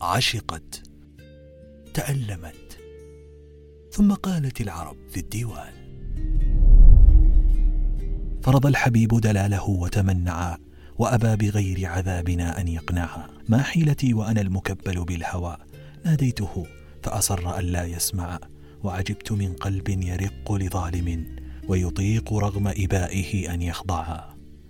عشقت تألمت. ثم قالت العرب في الديوان فرض الحبيب دلاله وتمنعا وأبى بغير عذابنا أن يقنعا ما حيلتي وأنا المكبل بالهوى ناديته فأصر ألا يسمع وعجبت من قلب يرق لظالم ويطيق رغم إبائه أن يخضع.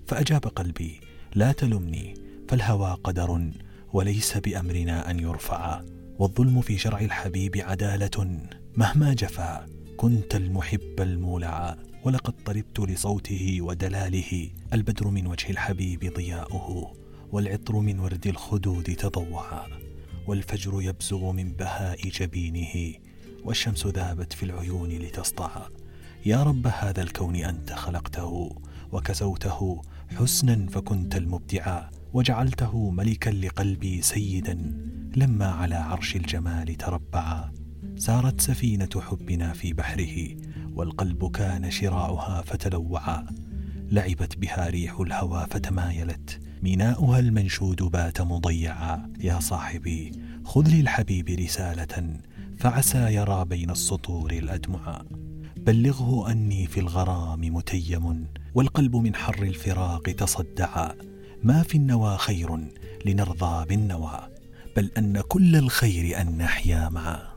فأجاب قلبي لا تلمني فالهوى قدر وليس بأمرنا أن يرفع. والظلم في شرع الحبيب عدالة. مهما جفا كنت المحب المولع. ولقد طربت لصوته ودلاله. البدر من وجه الحبيب ضياؤه. والعطر من ورد الخدود تضوعا والفجر يبزغ من بهاء جبينه. والشمس ذابت في العيون لتسطع يا رب هذا الكون أنت خلقته وكسوته حسنا فكنت المبدعا وجعلته ملكا لقلبي سيدا لما على عرش الجمال تربعا سارت سفينة حبنا في بحره والقلب كان شراعها فتلوعا لعبت بها ريح الهوى فتمايلت. ميناؤها المنشود بات مضيعا. يا صاحبي خذ للحبيب رسالة فعسى يرى بين السطور الأدمعا بلغه أني في الغرام متيم والقلب من حر الفراق تصدعا ما في النوى خير لنرضى بالنوى بل أن كل الخير أن نحيا معا.